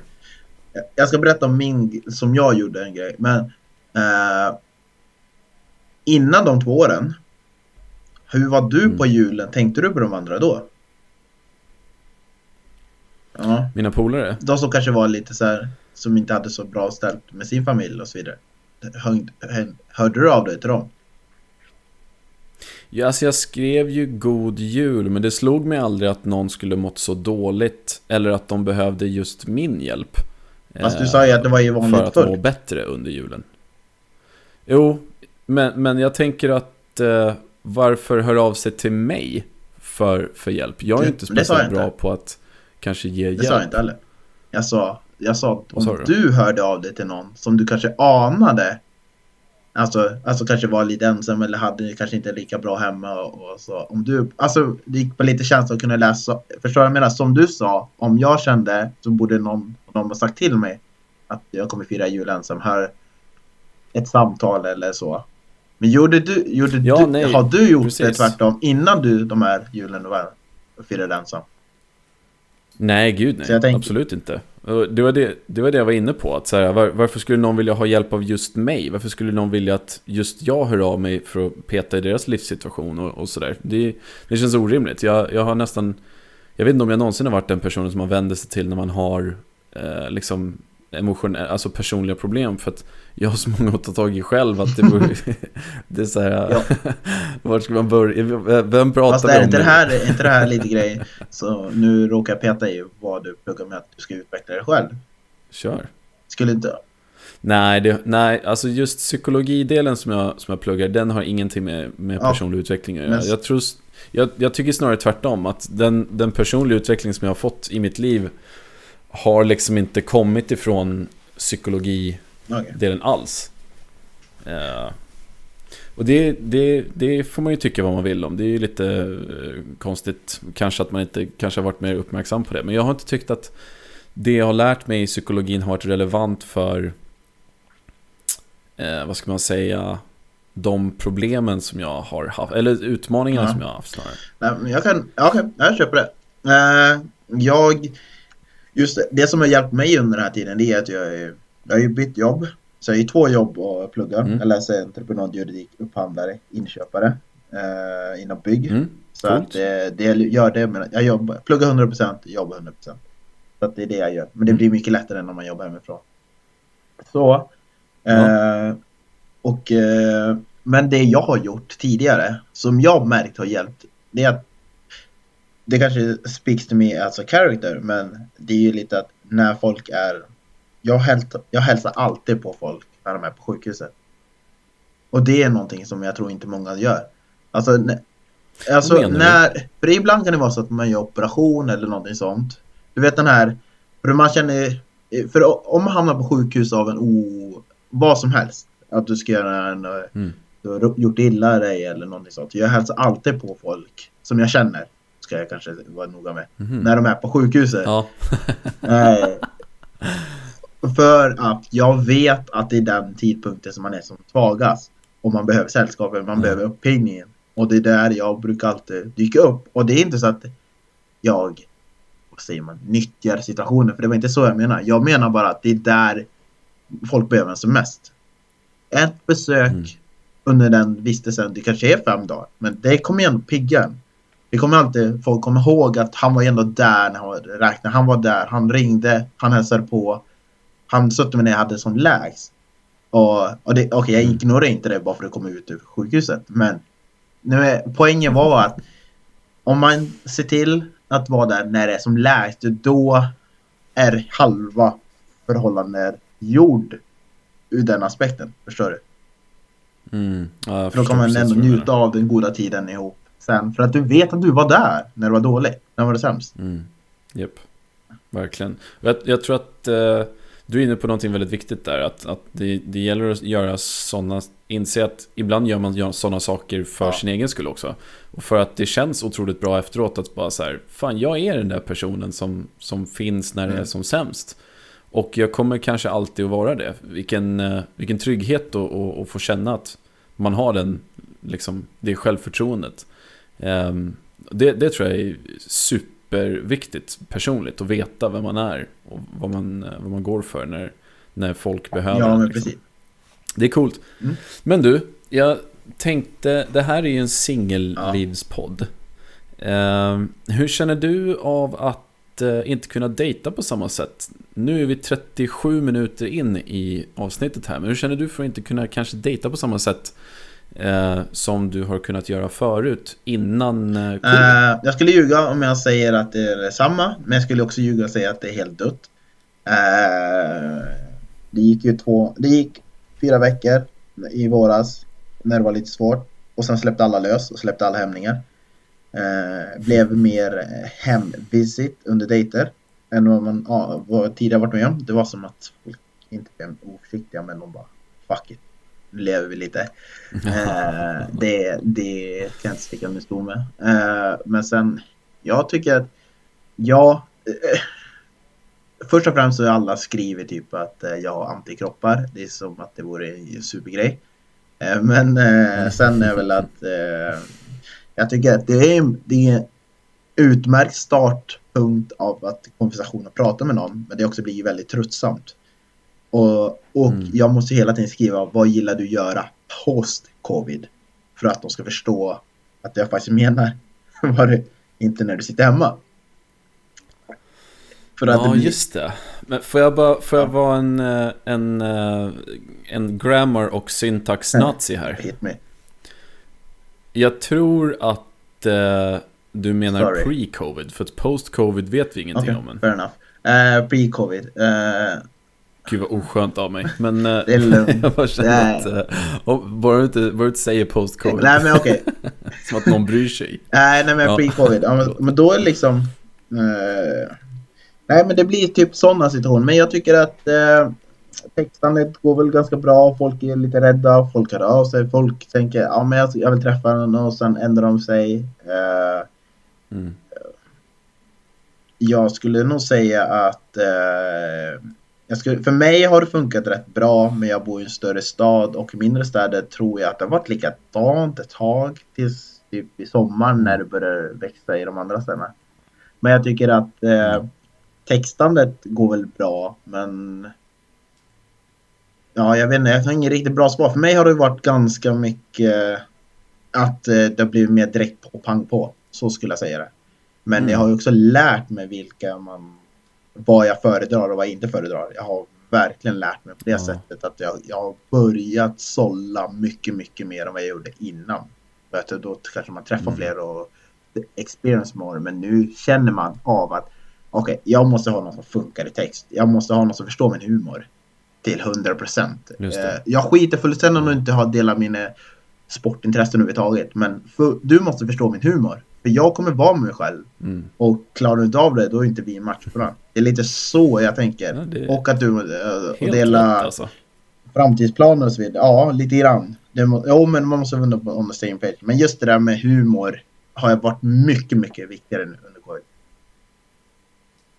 jag ska berätta om min, som jag gjorde en grej. Men eh, innan de två åren, hur var du Mm. på julen? Tänkte du på de andra då? Ja, Mina polare? de som kanske var lite så här, som inte hade så bra ställt med sin familj och så vidare. Hörde, hörde du av dig till dem? Ja, alltså jag skrev ju God Jul, men det slog mig aldrig att någon skulle mått så dåligt. Eller att de behövde just min hjälp. Fast du eh, sa ju att det var ju För vanligt att må bättre under julen. Jo, men, men jag tänker att eh, varför hör av sig till mig för, för hjälp? Jag är Det- inte det speciellt bra inte. på att kanske ge Det sa jag hjälp. inte heller. Jag sa, jag sa att Vad sa om du? du hörde av dig till någon som du kanske anade Alltså, alltså kanske var lite ensam eller hade kanske inte lika bra hemma och, och så. Om du, alltså det gick på lite känsla att kunna läsa. Förstår du vad jag menar? Som du sa, om jag kände så borde någon, någon ha sagt till mig att jag kommer fira jul ensam. Hör ett samtal eller så. Men gjorde du, gjorde Ja, du nej, har du gjort det precis. tvärtom innan du de här julen var firade ensam? Nej, gud nej. tänker- Absolut inte. Det var det, det var det jag var inne på. Att så här, var, varför skulle någon vilja ha hjälp av just mig? Varför skulle någon vilja att just jag hör av mig för att peta i deras livssituation och, och sådär? Det, det känns orimligt. Jag, jag har nästan... Jag vet inte om jag någonsin har varit den personen som man vänder sig till när man har eh, liksom emotionella, alltså personliga problem. För att jag har så många att ta tag i själv att det vore... <laughs> det är så här... Ja. <laughs> Vart ska man börja? Vem pratar Fast vi är om inte, det nu? här, är inte det här lite grej Så nu råkar jag peta i vad du pluggar med att du ska utveckla dig själv Kör. Skulle inte Nej, det, nej, alltså just psykologidelen som jag, som jag pluggar, den har ingenting med, med Ja. personlig utveckling att göra. Jag, tror, jag, jag tycker snarare tvärtom, att den, den personliga utveckling som jag har fått i mitt liv har liksom inte kommit ifrån psykologidelen Okej. alls. Eh, och det, det, det får man ju tycka vad man vill om. Det är ju lite eh, konstigt, kanske att man inte kanske har varit mer uppmärksam på det. Men jag har inte tyckt att det jag har lärt mig i psykologin har varit relevant för, eh, vad ska man säga, de problemen som jag har haft, eller utmaningarna Ja. som jag har haft snarare. Nej, men jag kan, ja, okej, jag köper det Eh, Jag Just det, det som har hjälpt mig under den här tiden det är att jag, är, jag har ju bytt jobb Så jag har ju två jobb och pluggar Mm. Jag läser entreprenadjuridik, upphandlare, inköpare eh, Inom bygg Mm, Så coolt. att det, det gör det, men jag jobbar, pluggar 100%, jobbar 100% Så att det är det jag gör. Men det Mm. blir mycket lättare än när man jobbar hemifrån. Så. Ja. Eh, och, eh, men det jag har gjort tidigare, som jag märkt har hjälpt, det är att det kanske speaks to me as a character, men det är ju lite att när folk är... Jag, hälsar, jag hälsar alltid på folk när de är på sjukhuset. Och det är någonting som jag tror inte många gör. Alltså, nä- alltså när... För ibland kan det vara så att man gör operation eller någonting sånt. Du vet den här... För man känner... För om man hamnar på sjukhus av en o... Vad som helst. Att du ska göra en... eh, Mm. Du har gjort illa dig eller någonting sånt. Jag hälsar alltid på folk som jag känner. Ska jag kanske vara noga med. Mhm. När de är på sjukhuset. Ja. Eh, <laughs> för att jag vet att det är den tidpunkten som man är som svagast. Och man behöver sällskapet, man Mm. behöver upphiggningen. Och det är där jag brukar alltid dyka upp. Och det är inte så att jag, vad säger man, nyttjar situationen. För det var inte så jag menar. Jag menar bara att det är där folk behöver en som mest. Ett besök Mm. under den vistelsen, det kanske är fem dagar. Men det kommer ändå pigga en. Det kommer alltid, folk kommer ihåg att han var ändå där när han räknade. Han var där, han ringde, han hälsade på. Han satte mig när jag hade som lägst. Och, och det, okej, jag Mm. ignorerar inte det bara för att komma ut ur sjukhuset. Men nu poängen var att om man ser till att vara där när det är som lägst, då är halva förhållandet gjord ur den aspekten. Förstår du? Mm. Ja, För då kan man ändå njuta av den goda tiden ihop sen. För att du vet att du var där när du var dålig. När du var det sämst. Mm. Japp. Verkligen. Jag, jag tror att eh, du är inne på någonting väldigt viktigt där. Att, att det, det gäller att göra sådana, inse att ibland gör man sådana saker för Ja. sin egen skull också. Och för att det känns otroligt bra efteråt att bara så här, fan jag är den där personen som, som finns när det är Mm. som sämst. Och jag kommer kanske alltid att vara det. Vilken, eh, vilken trygghet att- få känna att man har den, liksom, det självförtroendet. Ehm, det, det tror jag är superviktigt personligt, att veta vem man är och vad man, eh, vad man går för när, när folk behöver Ja, en, men liksom. Det är coolt. Mm. Men du, jag tänkte, det här är ju en singellivspodd. Ehm, hur känner du av att eh, inte kunna dejta på samma sätt? Nu är vi 37 minuter in i avsnittet här, men hur känner du för att inte kunna kanske dejta på samma sätt eh, som du har kunnat göra förut innan eh. Eh, jag skulle ljuga om jag säger att det är samma. Men jag skulle också ljuga och säga att det är helt dött. Eh, det gick ju två, det gick fyra veckor i våras. När det var lite svårt. Och sen släppte alla lös och släppte alla hämningar. Eh, blev mer hemvisit under dejter. Än vad man ja, vad tidigare varit med om. Det var som att folk inte blev oförsiktiga men de bara fuck it. Lever vi lite. <laughs> Eh, det, det kan jag inte sticka under stol med. Eh, men sen, jag tycker att, ja. Eh, först och främst så är alla skriver typ att eh, jag har antikroppar. Det är som att det vore en supergrej. Eh, men eh, sen är väl att jag tycker att det är, det är en utmärkt startpunkt av att konversation och prata med någon. Men det också blir väldigt tröttsamt. Och, och Mm. jag måste hela tiden skriva vad gillar du göra post covid? För att de ska förstå att jag faktiskt menar <laughs> vad det inte när du sitter hemma. För att Ja, det blir, just det. Men får jag bara, får jag Ja. vara en, eh, en, eh, en grammar och syntax-nazi här? Hit me. Jag tror att eh, du menar Sorry. pre-covid, för att post-covid vet vi ingenting Okej, om än. fair enough. Uh, Pre-covid. Eh, Gud vad oskönt av mig. Men eh, Det är lugnt. <laughs> jag bara känner att, eh, och bara du inte, bara inte säger post-covid, nej men okej. <laughs> som att någon bryr sig. Nej, nej men Ja. pre-covid. Ja, men, men då är det liksom... eh, nej men det blir typ sådana situationer. Men jag tycker att uh, textandet går väl ganska bra. Folk är lite rädda. Folk hör av sig. Folk tänker ja men jag, jag vill träffa någon och sen ändrar de sig. Eh, Mm. jag skulle nog säga att eh, skulle, för mig har det funkat rätt bra men jag bor i en större stad och i mindre städer tror jag att det har varit likadant ett tag tills typ i sommaren när det börjar växa i de andra städerna. Men jag tycker att eh, textandet går väl bra men Ja, jag vet inte, jag har ingen riktigt bra svar. För mig har det varit ganska mycket att eh, det har blivit mer direkt på pang på. Så skulle jag säga det. Men Mm. jag har ju också lärt mig vilka man vad jag föredrar och vad jag inte föredrar. Jag har verkligen lärt mig på det Ja. sättet att jag, jag har börjat sålla mycket, mycket mer än vad jag gjorde innan. För att då kanske man träffar Mm. fler och experience more. Men nu känner man av att okej, jag måste ha någon som funkar i text. Jag måste ha någon som förstår min humor till 100 procent. Det. Jag skiter fullständigt om du inte har delat mina sportintressen överhuvudtaget. Men för, du måste förstå min humor. För jag kommer vara mig själv. Mm. Och klarar du inte av det, då är inte vi en match på den. Det är lite så jag tänker. Ja, det Och att du äh, och dela rätt alltså. framtidsplaner och så vidare. Ja, lite grann. Det må, jo, men man måste vara på on the same page. Men just det där med humor har jag varit mycket, mycket viktigare nu under covid.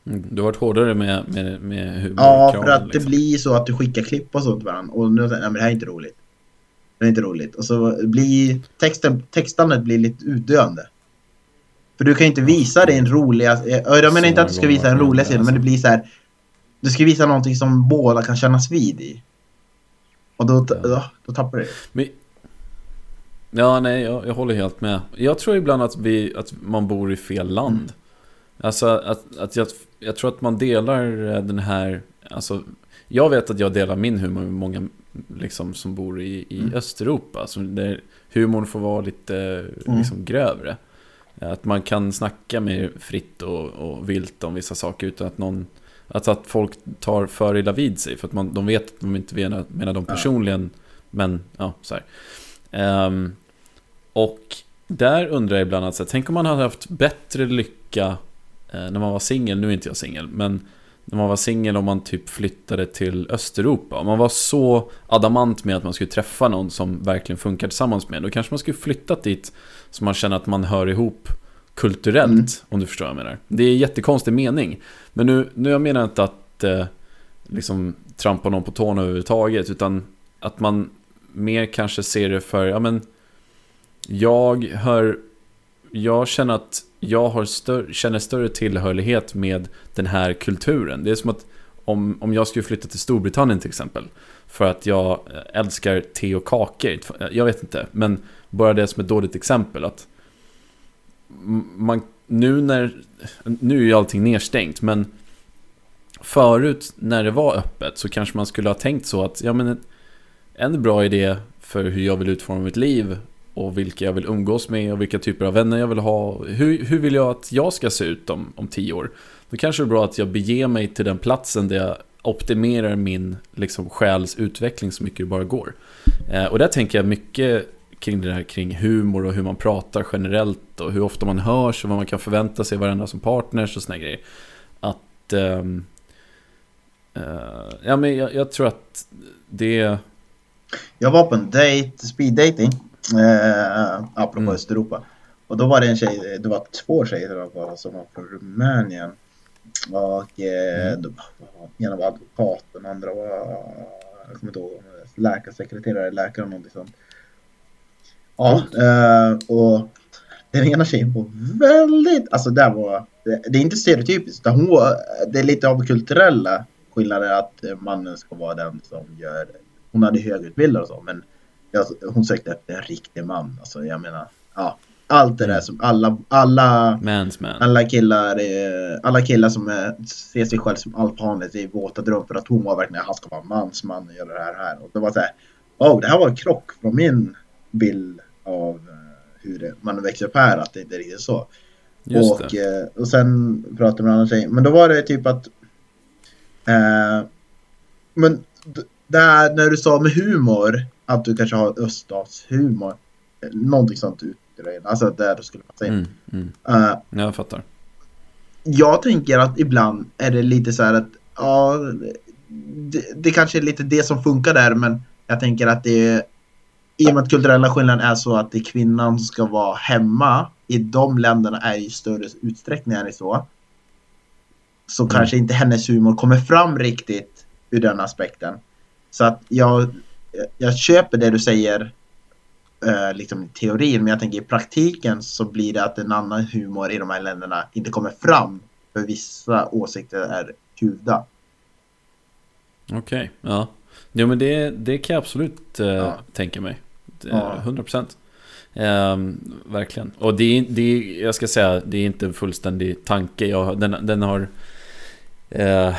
Mm. Du har varit hårdare med, med, med Ja, humorkraven, för att det liksom. blir så att du skickar klipp och sånt till varandra. Och nu säger jag, nej men det här är inte roligt. Det är inte roligt. Och så blir texten, textandet blir lite utdöende. För du kan ju inte visa din roliga... eh, Jag menar inte att du ska visa den roliga sidan, men det blir så här. Du ska visa någonting som båda kan kännas vid i. Och då, då, då tappar du det. Men, ja, nej, jag, jag håller helt med. Jag tror ibland att, vi, att man bor i fel land. Mm. Alltså att, att jag, jag tror att man delar eh, den här... Alltså, jag vet att jag delar min humor med många liksom, som bor i, i Mm. Östeuropa. Som där humorn får vara lite Mm. liksom, grövre. Att man kan snacka mer fritt och, och vilt om vissa saker utan att någon... Alltså att folk tar för illa vid sig för att man, de vet att de inte menar, menar dem Ja. personligen. Men, ja, så här. Ehm, och där undrar jag ibland att, så här, tänk om man hade haft bättre lycka eh, när man var singel, nu är inte jag singel, men när man var singel om man typ flyttade till Östeuropa. Om man var så adamant med att man skulle träffa någon som verkligen funkar tillsammans med, då kanske man skulle flyttat dit så man känner att man hör ihop kulturellt, Mm. om du förstår vad jag menar. Det är en jättekonstig mening. Men nu, nu jag menar inte att eh, liksom trampa någon på tårna överhuvudtaget, utan att man mer kanske ser det för, ja men jag hör, jag känner att jag har större, känner större tillhörighet med den här kulturen. Det är som att om, om jag skulle flytta till Storbritannien till exempel, för att jag eh, älskar te och kakor, eh, jag vet inte, men bara det som ett dåligt exempel att man, nu när, nu är ju allting nedstängt, men förut när det var öppet så kanske man skulle ha tänkt så att, ja men en, en bra idé för hur jag vill utforma mitt liv och vilka jag vill umgås med och vilka typer av vänner jag vill ha. Hur, hur vill jag att jag ska se ut om, om tio år? Då kanske det är bra att jag beger mig till den platsen där jag optimerar min liksom, själs utveckling så mycket det bara går. Eh, och där tänker jag mycket kring det här kring humor och hur man pratar generellt och hur ofta man hörs och vad man kan förvänta sig varandra som partners och såna grejer. Att... Ehm, eh, ja, men jag, jag tror att det... Jag var på en date, speed dating, eh, apropå Mm. Östeuropa. Och då var det en tjej, det var två tjejer var, som var från Rumänien. Och eh, Mm. ena var advokat, den andra var, jag kommer inte ihåg, läkarsekreterare, läkare eller någonting sånt. Ja, eh, och den ena tjejen var väldigt, alltså det var, det, det är inte stereotypiskt, utan hon var, det är lite av kulturella skillnader att mannen ska vara den som gör, hon hade högutbildad och så, men jag, hon sökte efter en riktig man, alltså jag menar, ja, allt det där som alla, alla Mans man. alla killar, eh, alla killar som ser sig själv som alfahanet i våta dröm för att hon var verkligen han ska vara mansman och göra det här här. Och det var så här, oh, det här var en krock från min bild av eh, hur det, man växer upp här, att det inte är riktigt så. Just och, det. eh, och sen pratade jag med en annan tjej, men då var det typ att eh, men där när du sa med humor, att du kanske har öststatshumor, någonting sånt ut alltså där du skulle passa in. Mm, mm. Eh, Jag fattar. jag tänker att ibland är det lite så här att ja, det, det kanske är lite det som funkar där men jag tänker att det i och med att kulturella skillnaden är så att det är kvinnan som ska vara hemma i de länderna är i större utsträckning det så. Så Mm. kanske inte hennes humor kommer fram riktigt ur den aspekten. Så att jag, jag köper det du säger eh, liksom i teorin, men jag tänker i praktiken så blir det att en annan humor i de här länderna inte kommer fram för vissa åsikter är kuvda. Okej, ja. Jo men det, det kan jag absolut eh, Ja. tänka mig. Ja. 100%. Ehm, verkligen. Och det det jag ska säga, det är inte en fullständig tanke. Jag, den, den har... eh,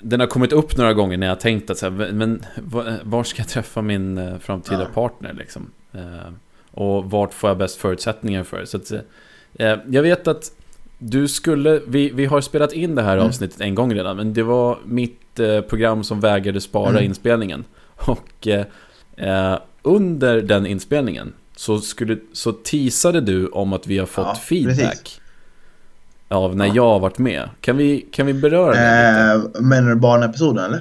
den har kommit upp några gånger när jag har tänkt att så här, men var ska jag träffa min eh, framtida ja. partner liksom? Eh, och vart får jag bäst förutsättningar för? Så att, eh, jag vet att du skulle, vi, vi har spelat in det här mm. avsnittet en gång redan, men det var mitt program som vägrade spara mm. inspelningen. <laughs> Och eh, under den inspelningen så, skulle, så teasade du om att vi har fått ja, feedback. Precis. Av när ja. jag har varit med. Kan vi, kan vi beröra det eh, lite? Menar du barnepisoden eller?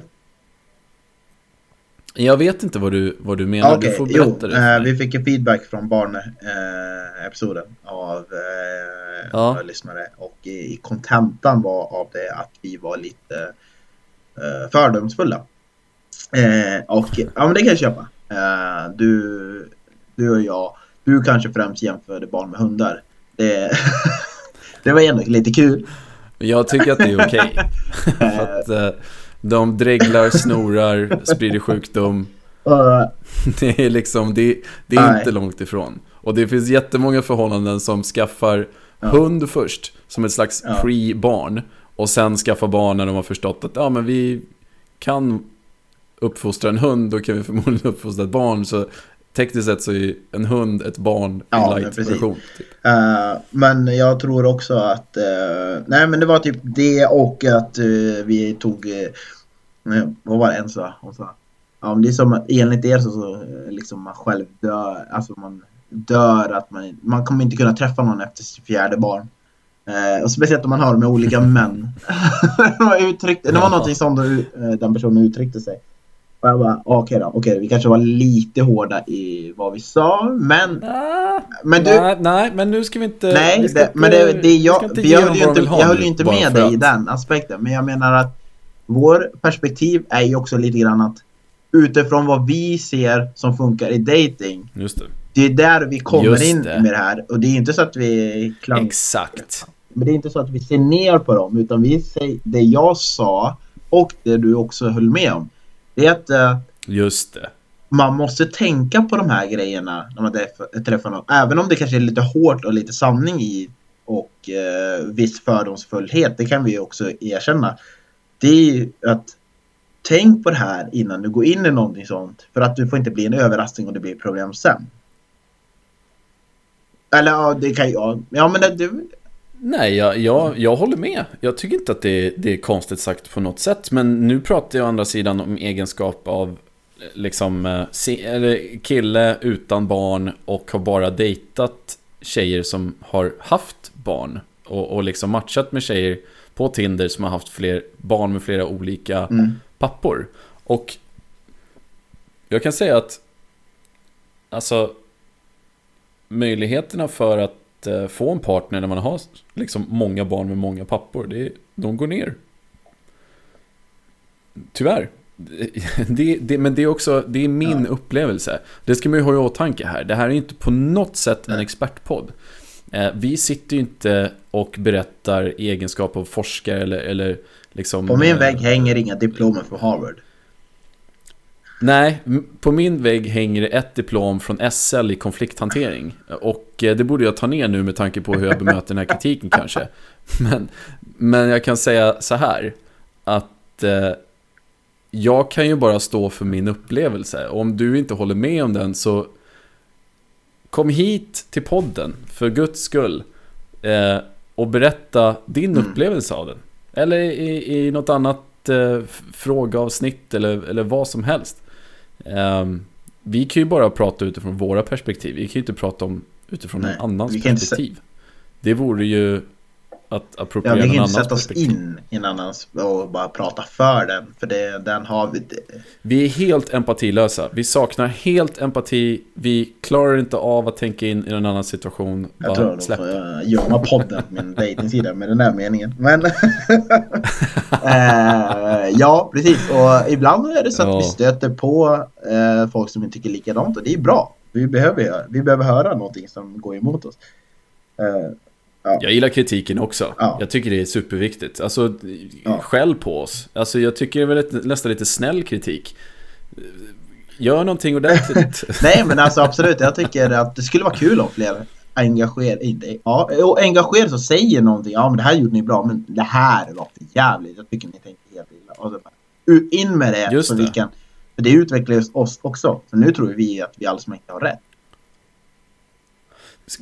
Jag vet inte vad du, vad du menar. Okay, du får berätta jo, det. Eh, vi fick en feedback från barnepisoden eh, av eh, ja. lyssnare. Och i kontentan var av det att vi var lite eh, fördomsfulla. Eh, och ja, men det kan jag köpa. Eh, du, du och jag, du kanske främst jämförde barn med hundar. Det, <laughs> det var ändå lite kul. Jag tycker att det är okej. <laughs> Okay. De dreglar, snorar, sprider sjukdom. Det är liksom, det, det är inte långt ifrån. Och det finns jättemånga förhållanden som skaffar hund först, som ett slags pre-barn. Och sen skaffar barn när de har förstått att ja, men vi kan uppfostra en hund, då kan vi förmodligen uppfostra ett barn. Så tekniskt sett så är en hund ett barn ja, i light-version. Typ. Uh, men jag tror också att, uh, nej men det var typ det och att uh, vi tog vad var det en sa? Hon sa ja, det är som enligt er så, så liksom man själv dör, alltså man dör att man, man kommer inte kunna träffa någon efter sitt fjärde barn. Och speciellt om man har med olika <laughs> män. uttryckte, <laughs> det var någonting som eh, den personen uttryckte sig. Och jag bara, okej okay då, okej okay, vi kanske var lite hårda i vad vi sa, men... Ah, men du... Nej, nej, men nu ska vi inte... Nej, ska det, men det, det jag, jag höll ju inte, jag höll ju inte med dig i den aspekten, men jag menar att vår perspektiv är ju också lite grann att utifrån vad vi ser som funkar i dating. Just det. Det är där vi kommer in med det här. Och det är inte så att vi... Klang... Exakt. Men det är inte så att vi ser ner på dem. Utan vi säger det jag sa och det du också höll med om. Det är att... Uh, Just det. Man måste tänka på de här grejerna när man träffar någon. Även om det kanske är lite hårt och lite sanning i och uh, viss fördomsfullhet. Det kan vi också erkänna det är ju att tänk på det här innan du går in i någonting sånt. För att du får inte bli en överraskning och det blir problem sen. Eller ja, det kan jag. Ja, men det. Nej, jag, jag, jag håller med. Jag tycker inte att det, det är konstigt sagt på något sätt. Men nu pratar jag å andra sidan om egenskap av liksom eh, kille utan barn och har bara dejtat tjejer som har haft barn. Och, och liksom matchat med tjejer på Tinder som har haft fler barn med flera olika mm. pappor. Och jag kan säga att alltså möjligheterna för att eh, få en partner när man har liksom många barn med många pappor, det, de går ner. Tyvärr. <laughs> Det, det, men det är också det är min ja. upplevelse. Det ska man ju ha i åtanke här. Det här är inte på något sätt en expertpodd. Eh, vi sitter ju inte och berättar egenskap av forskare eller, eller liksom... På min eh, vägg hänger inga diplomer från Harvard. Nej, på min vägg hänger det ett diplom från SL i konflikthantering. Och eh, det borde jag ta ner nu med tanke på hur jag bemöter den här kritiken kanske. Men, men jag kan säga så här. Att eh, jag kan ju bara stå för min upplevelse. Och om du inte håller med om den så Kom hit till podden, för guds skull. Eh, och berätta din mm. upplevelse av den. Eller i, i något annat eh, frågeavsnitt eller, eller vad som helst. Eh, vi kan ju bara prata utifrån våra perspektiv. Vi kan ju inte prata om utifrån Nej, någon annans perspektiv. Det vore ju att appropriera ja, vi kan inte sätta oss in i en annans och bara prata för den. För det, den har vi. Vi är helt empatilösa. Vi saknar helt empati. Vi klarar inte av att tänka in i en annan situation. Jag bara tror nog får jag gömma podden min dejtingsida med den där meningen. Men äh, <laughs> ja, precis. Och ibland är det så att ja. vi stöter på äh, folk som inte tycker likadant och det är bra. Vi behöver, vi behöver höra någonting som går emot oss. Äh, Ja. Jag gillar kritiken också. Ja. Jag tycker det är superviktigt. Alltså, ja. skäll på oss. Alltså, jag tycker det är väl nästan lite snäll kritik. Gör någonting ordentligt. <laughs> Nej, men alltså absolut. Jag tycker att det skulle vara kul om fler engagerar, inte, ja, jo, engagerar sig och säger någonting. Ja, men det här gjorde ni bra, men det här var för jävligt. Jag tycker ni tänkte helt illa. Och så bara, in med det. Just så det. Vi kan, för det utvecklar oss också. För nu tror vi att vi alls inte har rätt.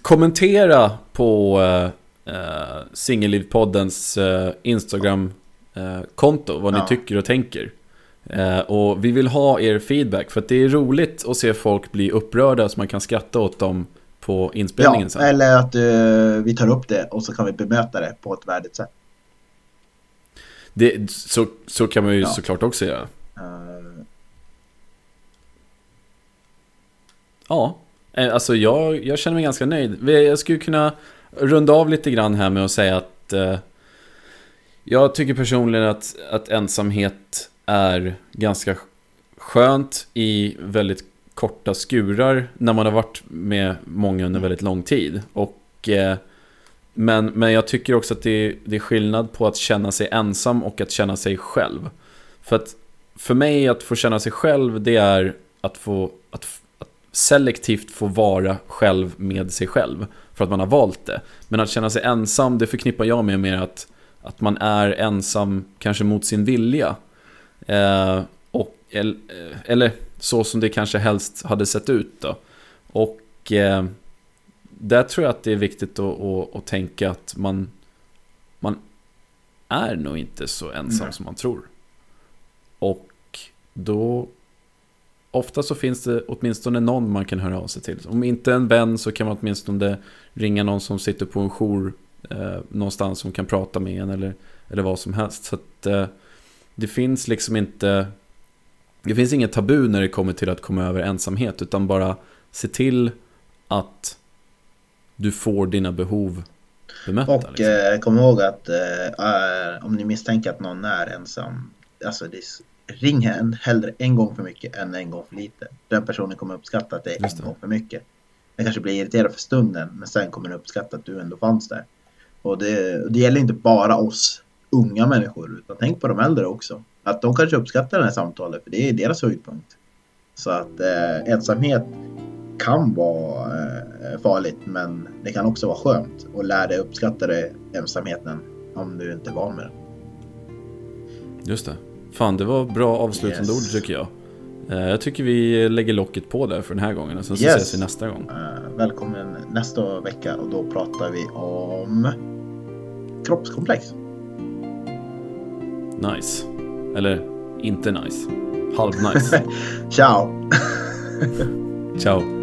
Kommentera på uh, uh, Singellivpoddens uh, Instagram-konto vad ni Ja. tycker och tänker. Eh, och vi vill ha er feedback för att det är roligt att se folk bli upprörda så man kan skratta åt dem på inspelningen Ja, sen. eller att eh, vi tar upp det och så kan vi bemöta det på ett värdigt sätt. Det, så, så kan man ju Ja. såklart också göra. Eh, Ja, eh, alltså jag, jag känner mig ganska nöjd. Jag skulle kunna runda av lite grann här med att säga att eh, jag tycker personligen att, att ensamhet är ganska skönt i väldigt korta skurar när man har varit med många under väldigt lång tid. Och, eh, men, men jag tycker också att det, det är skillnad på att känna sig ensam och att känna sig själv. För att för mig att få känna sig själv det är att få att selektivt få vara själv med sig själv. För att man har valt det. Men att känna sig ensam det förknippar jag med mer att, att man är ensam kanske mot sin vilja. Eh, och, eller, eller så som det kanske helst hade sett ut då. Och eh, där tror jag att det är viktigt att, att, att tänka att man, man är nog inte så ensam Nej. som man tror. Och då Ofta så finns det åtminstone någon man kan höra av sig till. Om inte en vän så kan man åtminstone ringa någon som sitter på en jour eh, någonstans som kan prata med en eller, eller vad som helst. Så att eh, det finns liksom inte Det finns inget tabu när det kommer till att komma över ensamhet utan bara se till att du får dina behov bemötta. Och liksom. eh, kom ihåg att eh, om ni misstänker att någon är ensam, alltså det, ring hen hellre en gång för mycket än en gång för lite. Den personen kommer uppskatta att det är Just en det. gång för mycket. Den kanske blir irriterad för stunden, men sen kommer den uppskatta att du ändå fanns där. Och det, det gäller inte bara oss unga människor, utan tänk på de äldre också. Att de kanske uppskattar det här samtalet, för det är deras höjdpunkt. Så att eh, ensamhet kan vara eh, farligt, men det kan också vara skönt. Och lär dig uppskatta det, ensamheten, om du inte är van med den. Just det. Fan, det var bra avslutande Yes. ord tycker jag. Eh, Jag tycker vi lägger locket på där för den här gången och sen så Yes. ses vi nästa gång. Eh, välkommen nästa vecka och då pratar vi om kroppskomplex. Nice. Eller inte nice. Halv nice. <laughs> Ciao! Ciao.